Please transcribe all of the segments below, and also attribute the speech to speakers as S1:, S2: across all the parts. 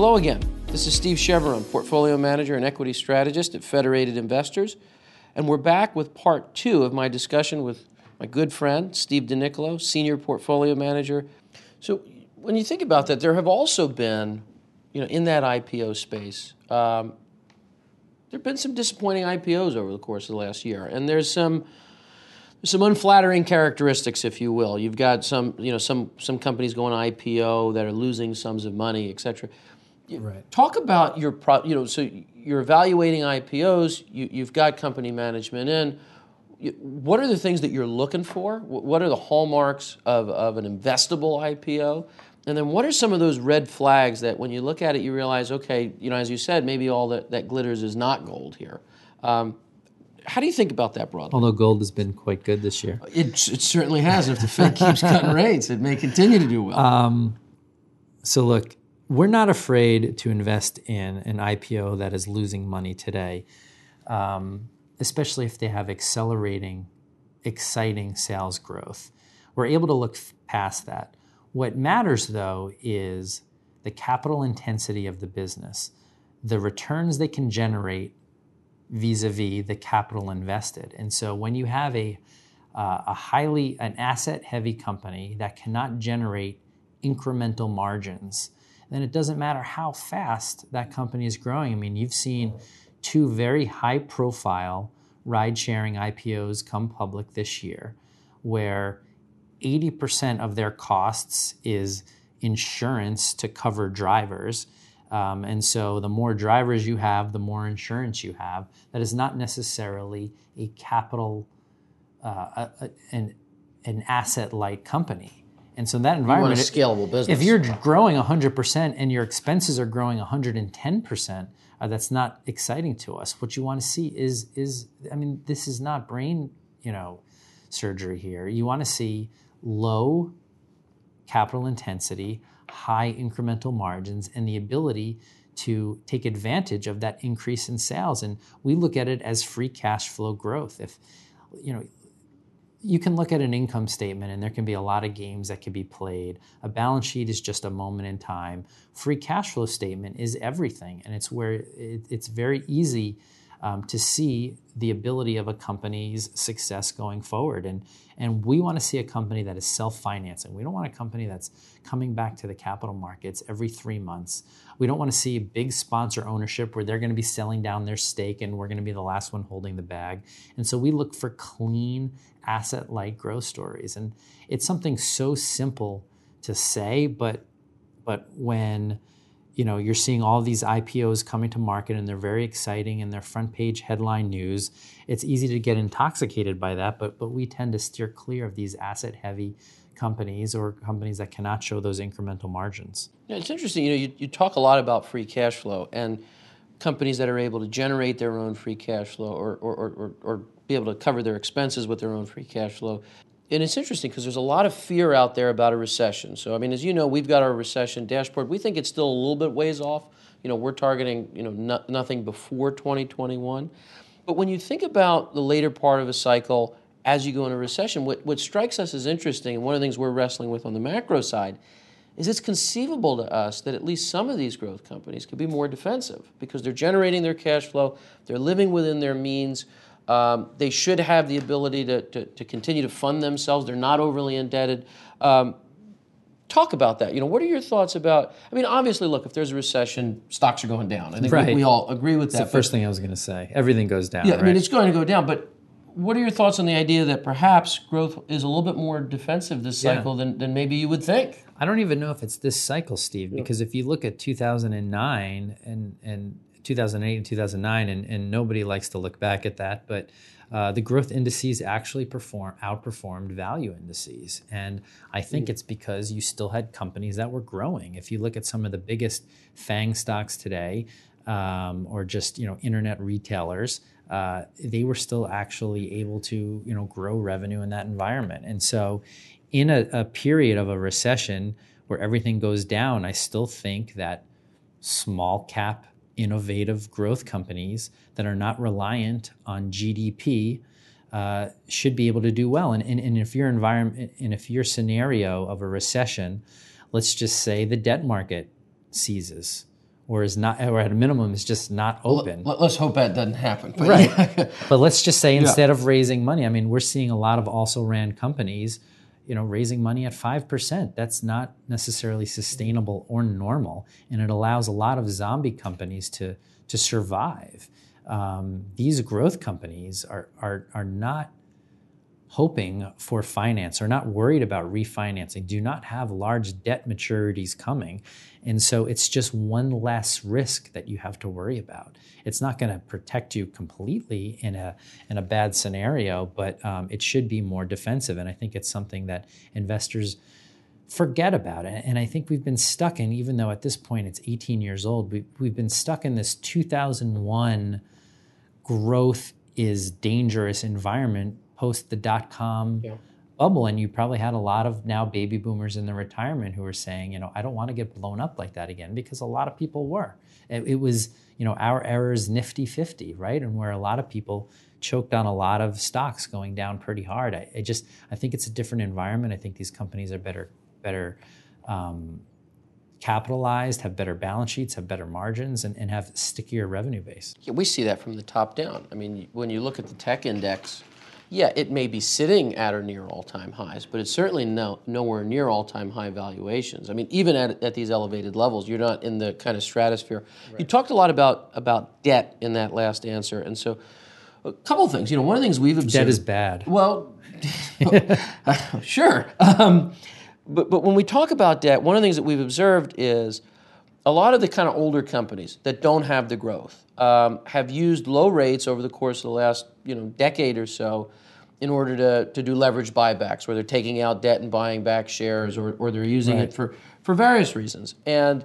S1: Hello again. This is Steve Chiavarone, Portfolio Manager and Equity Strategist at Federated Investors. And we're back with part two of my discussion with my good friend, Steve DiNicolo, Senior Portfolio Manager. So, when you think about that, there have also been, you know, in that IPO space, um, there have been some disappointing IPOs over the course of the last year. And there's some some unflattering characteristics, if you will. You've got some, you know, some some companies going IPO that are losing sums of money, et cetera.
S2: Right.
S1: Talk about your, pro, you know, so you're evaluating IPOs. You, you've got company management in. What are the things that you're looking for? What are the hallmarks of, of an investable IPO? And then what are some of those red flags that when you look at it, you realize, okay, you know, as you said, maybe all that, that glitters is not gold here. Um, how do you think about that broadly?
S2: Although gold has been quite good this year.
S1: It, it certainly has. If the Fed keeps cutting rates, it may continue to do well.
S2: So look, we're not afraid to invest in an IPO that is losing money today, um, especially if they have accelerating, exciting sales growth. We're able to look past that. What matters though is the capital intensity of the business, the returns they can generate vis-a-vis the capital invested. And so when you have a uh, a highly an asset heavy company that cannot generate incremental margins, then it doesn't matter how fast that company is growing. I mean, you've seen two very high profile ride sharing IPOs come public this year where 80% of their costs is insurance to cover drivers. Um, and so the more drivers you have, the more insurance you have. That is not necessarily a capital, uh, a, a- an, an asset light company. And so in that
S1: you
S2: environment,
S1: scalable business.
S2: if you're growing 100% and your expenses are growing 110%, uh, that's not exciting to us. What you want to see is is I mean this is not brain, you know, surgery here. You want to see low capital intensity, high incremental margins and the ability to take advantage of that increase in sales and we look at it as free cash flow growth. If you know, you can look at an income statement and there can be a lot of games that can be played. A balance sheet is just a moment in time. Free cash flow statement is everything, and it's where it, it's very easy um, to see the ability of a company's success going forward. And and we want to see a company that is self-financing. We don't want a company that's coming back to the capital markets every three months. We don't want to see big sponsor ownership where they're going to be selling down their stake and we're going to be the last one holding the bag. And so we look for clean asset light growth stories. And it's something so simple to say, but but when you know you're seeing all these IPOs coming to market and they're very exciting and they're front page headline news, it's easy to get intoxicated by that. But but we tend to steer clear of these asset heavy companies or companies that cannot show those incremental margins.
S1: Yeah, it's interesting. You know, you, you talk a lot about free cash flow and companies that are able to generate their own free cash flow or, or, or, or, or be able to cover their expenses with their own free cash flow. And it's interesting because there's a lot of fear out there about a recession. So, I mean, as you know, we've got our recession dashboard. We think it's still a little bit ways off. You know, we're targeting, you know, no, nothing before 2021. But when you think about the later part of a cycle as you go into recession, what, what strikes us as interesting, and one of the things we're wrestling with on the macro side, is it's conceivable to us that at least some of these growth companies could be more defensive because they're generating their cash flow, they're living within their means, um, they should have the ability to, to, to continue to fund themselves, they're not overly indebted. Um, talk about that. You know, what are your thoughts about? I mean, obviously, look, if there's a recession, stocks are going down. I think we,
S2: Right.
S1: we all agree with that.
S2: The first thing I was going to say, everything goes down.
S1: yeah, I mean, it's going to go down, but what are your thoughts on the idea that perhaps growth is a little bit more defensive this
S2: Yeah.
S1: cycle than, than maybe you would think?
S2: I don't even know if it's this cycle, Steve, because if you look at 2009 and, and 2008 and 2009, and, and nobody likes to look back at that, but uh, the growth indices actually perform outperformed value indices, and I think it's because you still had companies that were growing. If you look at some of the biggest FANG stocks today, um, or just you know internet retailers, uh, they were still actually able to you know grow revenue in that environment, and so in a, a period of a recession where everything goes down, I still think that small cap innovative growth companies that are not reliant on GDP uh, should be able to do well. And, and, and if your environment, and if your scenario of a recession, let's just say the debt market seizes, or is not, or at a minimum is just not open.
S1: Let, us hope that doesn't happen. But
S2: Right.
S1: yeah.
S2: But let's just say instead of raising money, I mean, we're seeing a lot of also ran companies, you know, raising money at 5%. That's not necessarily sustainable or normal. And it allows a lot of zombie companies to, to survive. Um, these growth companies are, are, are not hoping for finance or not worried about refinancing, do not have large debt maturities coming. And so it's just one less risk that you have to worry about. It's not going to protect you completely in a, in a bad scenario, but um, it should be more defensive. And I think it's something that investors forget about it. And I think we've been stuck in, even though at this point it's 18 years old, we, we've been stuck in this 2001 growth is dangerous environment post the dot com
S1: Yeah.
S2: bubble. And you probably had a lot of now baby boomers in the retirement who were saying, you know, I don't want to get blown up like that again because a lot of people were. It, it was, you know, our era is nifty 50, right? And where a lot of people choked on a lot of stocks going down pretty hard. I, I just, I think it's a different environment. I think these companies are better, better. Um, capitalized, have better balance sheets, have better margins, and, and have stickier revenue base.
S1: Yeah, we see that from the top down. I mean, when you look at the tech index, yeah, it may be sitting at or near all-time highs, but it's certainly no, nowhere near all-time high valuations. I mean, even at, at these elevated levels, you're not in the kind of stratosphere. You talked a lot about about debt in that last answer, and so a couple of things. You know, one of the things we've observed
S2: Debt is bad.
S1: well, sure. Um, but, but when we talk about debt, one of the things that we've observed is a lot of the kind of older companies that don't have the growth um, have used low rates over the course of the last you know decade or so in order to, to do leverage buybacks, where they're taking out debt and buying back shares, or, or they're using it for, for various reasons. And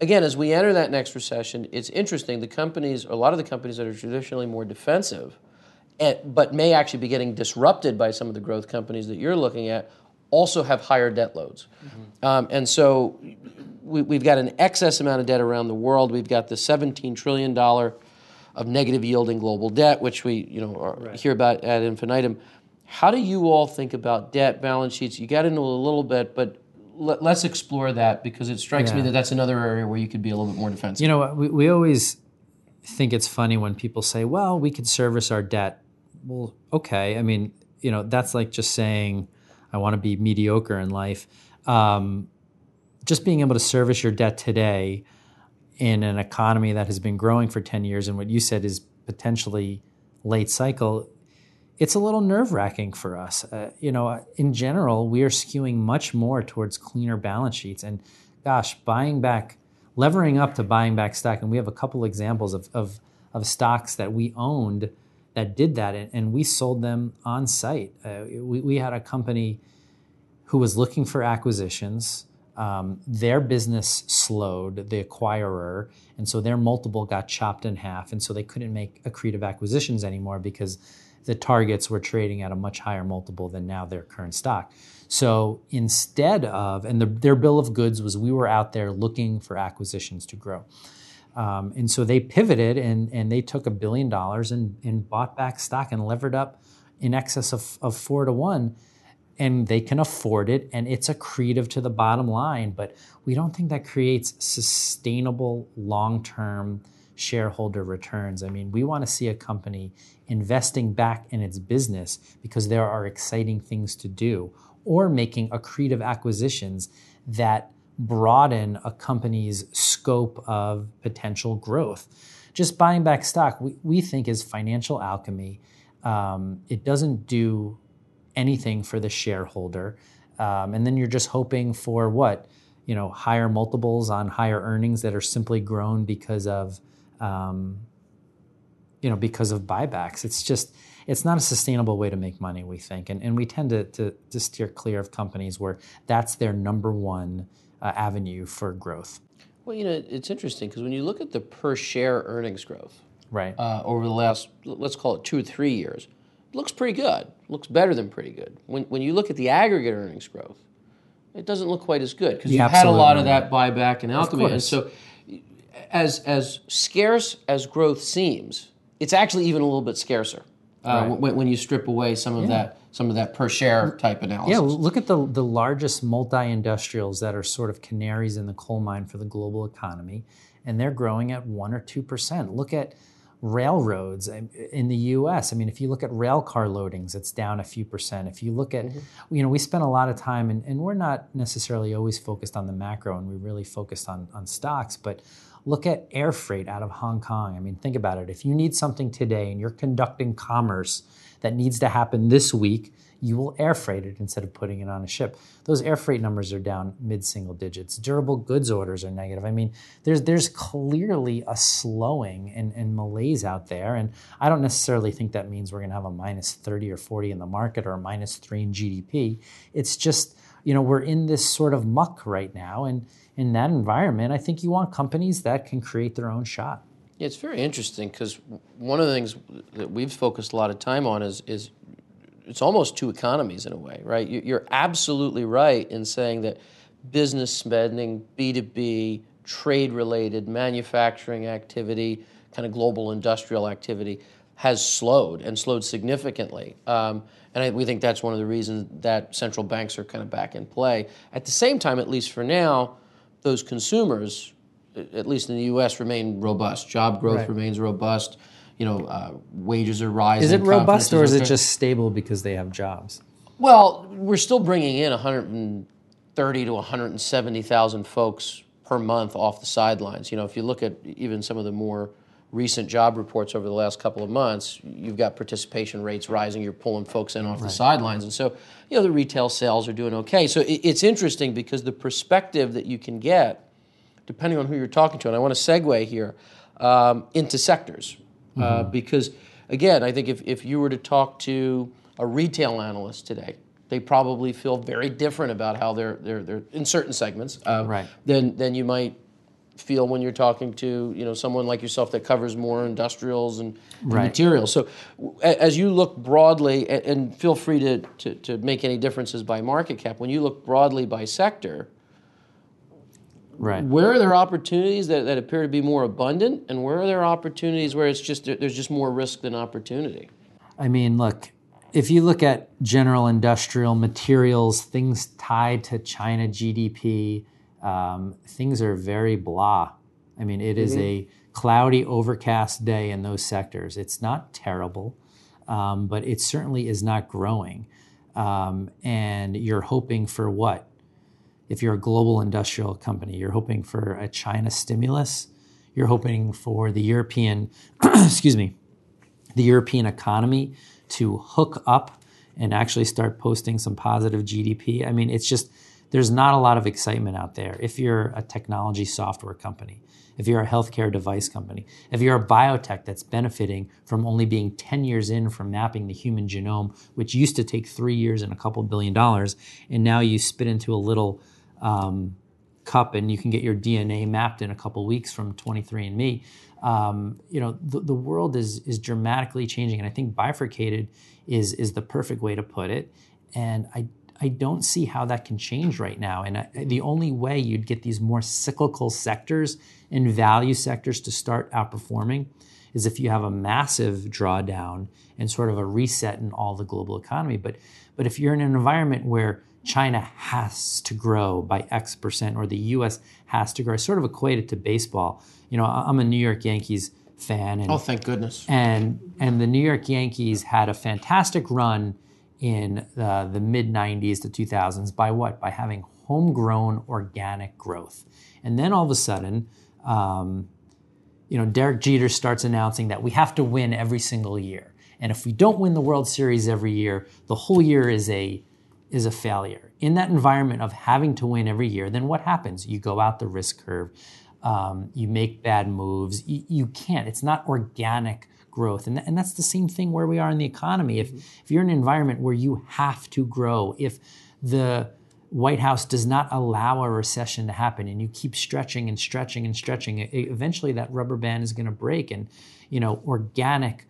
S1: again, as we enter that next recession, it's interesting. The companies, a lot of the companies that are traditionally more defensive, and, but may actually be getting disrupted by some of the growth companies that you're looking at, also have higher debt loads. Um, and so we, we've got an excess amount of debt around the world. We've got the $17 trillion of negative yielding global debt, which we you know are, hear about ad infinitum. How do you all think about debt balance sheets? You got into a little bit, but let, us explore that because it strikes me that that's another area where you could be a little bit more defensive.
S2: You know, we, we always think it's funny when people say, well, we could service our debt. Well, okay. I mean, you know, that's like just saying, I want to be mediocre in life. Um, just being able to service your debt today in an economy that has been growing for 10 years and what you said is potentially late cycle, it's a little nerve wracking for us. Uh, you know, in general, we are skewing much more towards cleaner balance sheets. And gosh, buying back, levering up to buying back stock. And we have a couple examples of, of, of stocks that we owned that did that, and, and we sold them on sight. Uh, we, we had a company who was looking for acquisitions. Um, their business slowed, the acquirer, and so their multiple got chopped in half, and so they couldn't make accretive acquisitions anymore because the targets were trading at a much higher multiple than now their current stock. So instead of, and the, their bill of goods was we were out there looking for acquisitions to grow. Um, and so they pivoted and, and they took a billion dollars and, and bought back stock and levered up in excess of, of four to one. And they can afford it and it's accretive to the bottom line. But we don't think that creates sustainable long term shareholder returns. I mean, we want to see a company investing back in its business because there are exciting things to do or making accretive acquisitions that broaden a company's scope of potential growth. Just buying back stock, we, we think is financial alchemy. Um, it doesn't do anything for the shareholder. Um, and then you're just hoping for what? You know, higher multiples on higher earnings that are simply grown because of, um, you know, because of buybacks. It's just, it's not a sustainable way to make money, we think. And, and we tend to, to, to steer clear of companies where that's their number one uh, avenue for growth.
S1: Well, you know, it's interesting because when you look at the per share earnings growth
S2: Right.
S1: uh, over the last, let's call it two or three years, looks pretty good. looks better than pretty good. When, when you look at the aggregate earnings growth, it doesn't look quite as good because
S2: Yeah,
S1: you've had a lot of that buyback and alchemy. And so, as as scarce as growth seems, it's actually even a little bit scarcer uh,
S2: Right.
S1: when, when you strip away some of that some of that per share type analysis.
S2: Yeah, look at the the largest multi-industrials that are sort of canaries in the coal mine for the global economy, and they're growing at one or two percent. Look at railroads in the U.S. I mean, if you look at rail car loadings, it's down a few percent. If you look at, mm-hmm. you know, we spend a lot of time, and, and we're not necessarily always focused on the macro, and we really focused on on stocks, but Look at air freight out of Hong Kong. I mean, think about it. If you need something today and you're conducting commerce that needs to happen this week, you will air freight it instead of putting it on a ship. Those air freight numbers are down mid single digits. Durable goods orders are negative. I mean, there's there's clearly a slowing and, and malaise out there. And I don't necessarily think that means we're going to have a minus 30 or 40 in the market or a minus three in GDP. It's just, you know, we're in this sort of muck right now. And in that environment, I think you want companies that can create their own shot.
S1: Yeah, it's very interesting because one of the things that we've focused a lot of time on is is it's almost two economies in a way, right? You're absolutely right in saying that business spending, B two B, trade related, manufacturing activity, kind of global industrial activity has slowed and slowed significantly. Um, and I, we think that's one of the reasons that central banks are kind of back in play. At the same time, at least for now, those consumers, at least in the U.S., remain robust. Job growth right. remains robust. You know, uh, wages are rising.
S2: Is it robust or is it just stable because they have jobs?
S1: Well, we're still bringing in 130 to 170,000 folks per month off the sidelines. You know, if you look at even some of the more recent job reports over the last couple of months, you've got participation rates rising. You're pulling folks in off right. the sidelines, and so you know the retail sales are doing okay. So it's interesting because the perspective that you can get, depending on who you're talking to, and I want to segue here um, into sectors mm-hmm. uh, because again, I think if if you were to talk to a retail analyst today, they probably feel very different about how they're they're, they're in certain segments uh, right. than than you might feel when you're talking to you know someone like yourself that covers more industrials and, right. materials. So as you look broadly, and feel free to, to, to make any differences by market cap. When you look broadly by sector,
S2: right.
S1: where are there opportunities that, that appear to be more abundant, and where are there opportunities where it's just there's just more risk than opportunity?
S2: I mean, look. If you look at general industrial materials, things tied to China GDP, um, things are very blah. I mean, it is mm-hmm. a cloudy, overcast day in those sectors. It's not terrible, um, but it certainly is not growing. Um, and you're hoping for what? If you're a global industrial company, you're hoping for a China stimulus. You're hoping for the European, excuse me, the European economy to hook up and actually start posting some positive GDP. I mean, it's just there's not a lot of excitement out there. If you're a technology software company, if you're a healthcare device company, if you're a biotech that's benefiting from only being 10 years in from mapping the human genome, which used to take three years and a couple billion dollars, and now you spit into a little um, cup and you can get your DNA mapped in a couple weeks from 23andMe. Um, you know, the, the world is is dramatically changing, and I think bifurcated is is the perfect way to put it. And I I don't see how that can change right now. And I, the only way you'd get these more cyclical sectors and value sectors to start outperforming is if you have a massive drawdown and sort of a reset in all the global economy. But but if you're in an environment where China has to grow by X percent or the US has to grow, I sort of equate it to baseball. You know, I'm a New York Yankees fan.
S1: And, oh, thank goodness.
S2: And and the New York Yankees had a fantastic run in uh, the mid 90s to 2000s by what? By having homegrown organic growth. And then all of a sudden, um, you know, Derek Jeter starts announcing that we have to win every single year. And if we don't win the World Series every year, the whole year is a is a failure. In that environment of having to win every year, then what happens? You go out the risk curve. Um, you make bad moves. You, you can't. It's not organic growth. And, and that's the same thing where we are in the economy. If, if you're in an environment where you have to grow, if the White House does not allow a recession to happen and you keep stretching and stretching and stretching, eventually that rubber band is going to break. And, you know, organic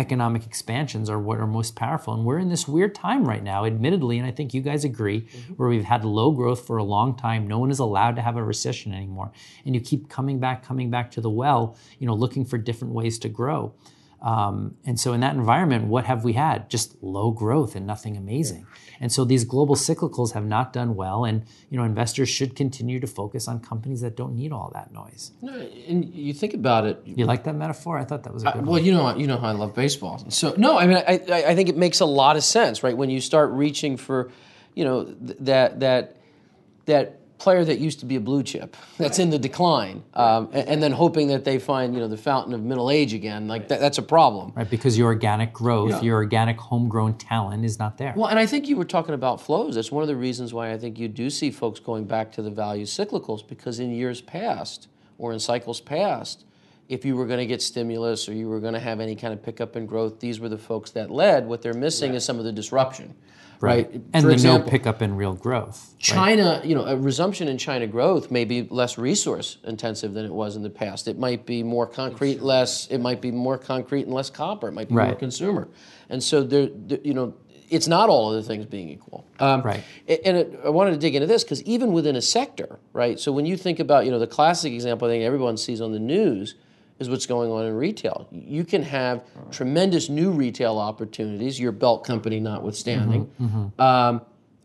S2: economic expansions are what are most powerful. And we're in this weird time right now, admittedly, and I think you guys agree, mm-hmm. where we've had low growth for a long time. No one is allowed to have a recession anymore. And you keep coming back, coming back to the well, you know, looking for different ways to grow. Um, and so, in that environment, what have we had? Just low growth and nothing amazing. And so, these global cyclicals have not done well. And you know, investors should continue to focus on companies that don't need all that noise.
S1: No, and you think about it.
S2: You like that metaphor? I thought that was a good
S1: well,
S2: one.
S1: you know, you know how I love baseball. So no, I mean, I, I I think it makes a lot of sense, right? When you start reaching for, you know, th- that that that player that used to be a blue chip that's in the decline, um, and, and then hoping that they find you know the fountain of middle age again, like that, that's a problem.
S2: Right, because your organic growth,
S1: Yeah.
S2: your organic homegrown talent is not there.
S1: Well, and I think you were talking about flows. That's one of the reasons why I think you do see folks going back to the value cyclicals because in years past or in cycles past, if you were going to get stimulus or you were going to have any kind of pickup in growth, these were the folks that led. What they're missing is some of the disruption, right?
S2: and
S1: For
S2: the
S1: example,
S2: no pickup in real growth. right?
S1: China, you know, a resumption in China growth may be less resource intensive than it was in the past. It might be more concrete, less. It might be more concrete and less copper. It might be more
S2: Right.
S1: consumer, and so there, there- you know, it's not all of the things being equal. Um,
S2: Right.
S1: And it, I wanted to dig into this because even within a sector, right? So when you think about, you know, the classic example I think everyone sees on the news is what's going on in retail. You can have tremendous new retail opportunities, your belt company notwithstanding, Um,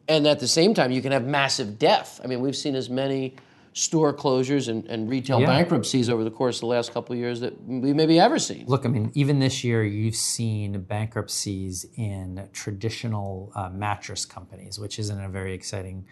S1: and at the same time, you can have massive death. I mean, we've seen as many store closures and, and retail
S2: Yeah.
S1: bankruptcies over the course of the last couple of years that we maybe ever seen.
S2: Look, I mean, even this year, you've seen bankruptcies in traditional uh, mattress companies, which isn't a very exciting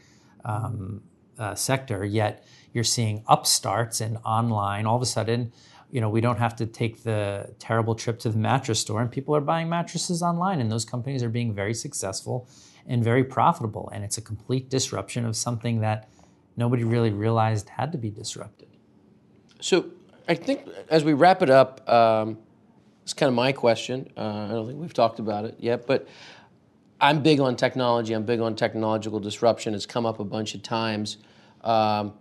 S2: um, uh, sector. Yet you're seeing upstarts and online. All of a sudden, you know, we don't have to take the terrible trip to the mattress store, and people are buying mattresses online, and those companies are being very successful and very profitable. And it's a complete disruption of something that nobody really realized had to be disrupted.
S1: So I think as we wrap it up, um, it's kind of my question. Uh, I don't think we've talked about it yet, but I'm big on technology. I'm big on technological disruption. It's come up a bunch of times. Um,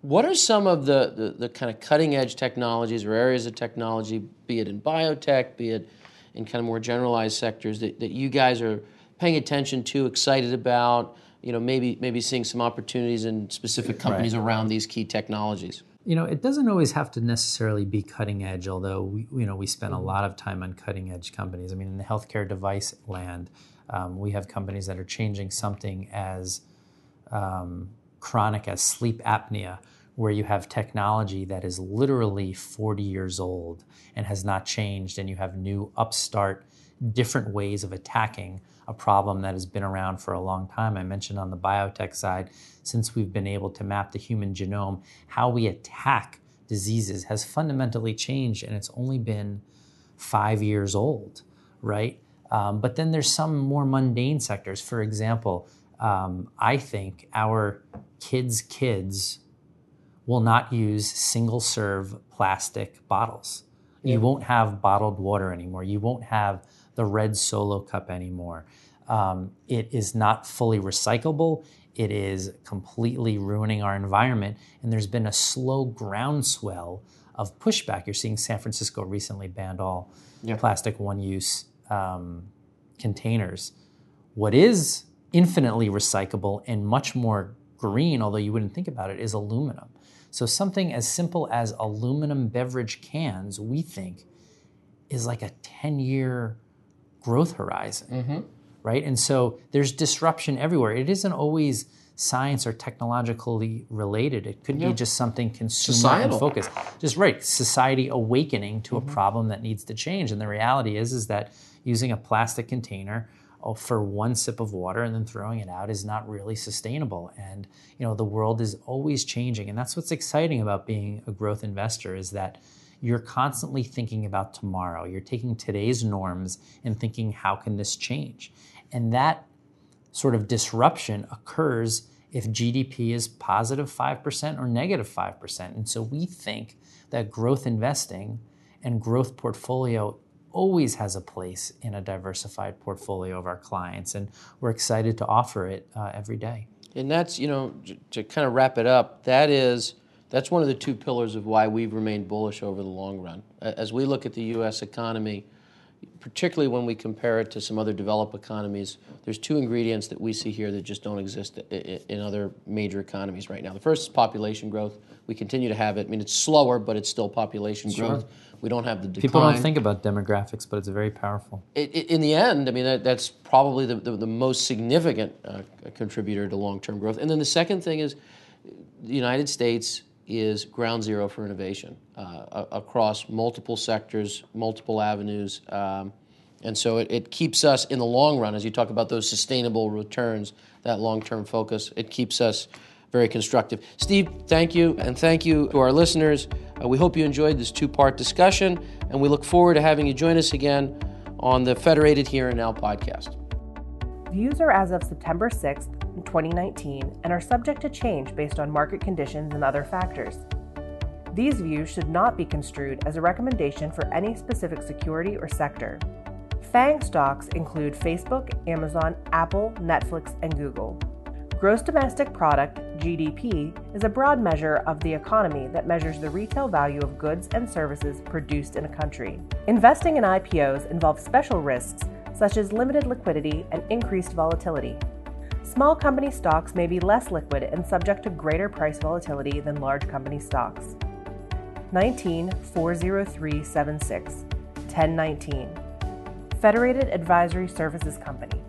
S1: what are some of the, the, the kind of cutting edge technologies or areas of technology, be it in biotech, be it in kind of more generalized sectors, that, that you guys are paying attention to, excited about? You know, maybe maybe seeing some opportunities in specific companies around these key technologies.
S2: you know it doesn't always have to necessarily be cutting edge although we, you know we spend a lot of time on cutting edge companies i mean in the healthcare device land um, we have companies that are changing something as um, chronic as sleep apnea where you have technology that is literally 40 years old and has not changed and you have new upstart different ways of attacking a problem that has been around for a long time. I mentioned on the biotech side, since we've been able to map the human genome, how we attack diseases has fundamentally changed, and it's only been five years old, right? Um, but then there's some more mundane sectors. For example, um, I think our kids' kids will not use single serve plastic bottles. You won't have bottled water anymore. You won't have the red solo cup anymore. Um, it is not fully recyclable. It is completely ruining our environment. And there's been a slow groundswell of pushback. You're seeing San Francisco recently banned all plastic one use um, containers. What is infinitely recyclable and much more green, although you wouldn't think about it, is aluminum. So something as simple as aluminum beverage cans, we think, is like a 10 year growth horizon, mm-hmm. right? And so there's disruption everywhere. It isn't always science or technologically related. It could be just something consumer
S1: Societal.
S2: and focused. Just right, society awakening to a mm-hmm. problem that needs to change. And the reality is, is that using a plastic container oh, for one sip of water and then throwing it out is not really sustainable. And you know the world is always changing, and that's what's exciting about being a growth investor is that you're constantly thinking about tomorrow. You're taking today's norms and thinking, how can this change? And that sort of disruption occurs if GDP is positive 5% or negative 5%. And so we think that growth investing and growth portfolio always has a place in a diversified portfolio of our clients. And we're excited to offer it uh, every day.
S1: And that's, you know, to kind of wrap it up, that is, that's one of the two pillars of why we've remained bullish over the long run. As we look at the U.S. economy, particularly when we compare it to some other developed economies, there's two ingredients that we see here that just don't exist in other major economies right now. The first is population growth. We continue to have it. I mean, it's slower, but it's still population sure. growth. We don't have the decline.
S2: People don't think about demographics, but it's very powerful.
S1: It, it, in the end, I mean, that, that's probably the, the, the most significant uh, contributor to long term growth. And then the second thing is the United States is ground zero for innovation uh, across multiple sectors, multiple avenues. Um, and so it, it, keeps us in the long run, as you talk about those sustainable returns, that long term focus, it keeps us very constructive. Steve, thank you, and thank you to our listeners. Uh, we hope you enjoyed this two part discussion, and we look forward to having you join us again on the Federated Here and Now podcast.
S3: Views are as of September 6th, 2019 and are subject to change based on market conditions and other factors. These views should not be construed as a recommendation for any specific security or sector. FANG stocks include Facebook, Amazon, Apple, Netflix, and Google. Gross domestic product, GDP, is a broad measure of the economy that measures the retail value of goods and services produced in a country. Investing in IPOs involves special risks such as limited liquidity and increased volatility. Small company stocks may be less liquid and subject to greater price volatility than large company stocks. 19 40376 1019 Federated Advisory Services Company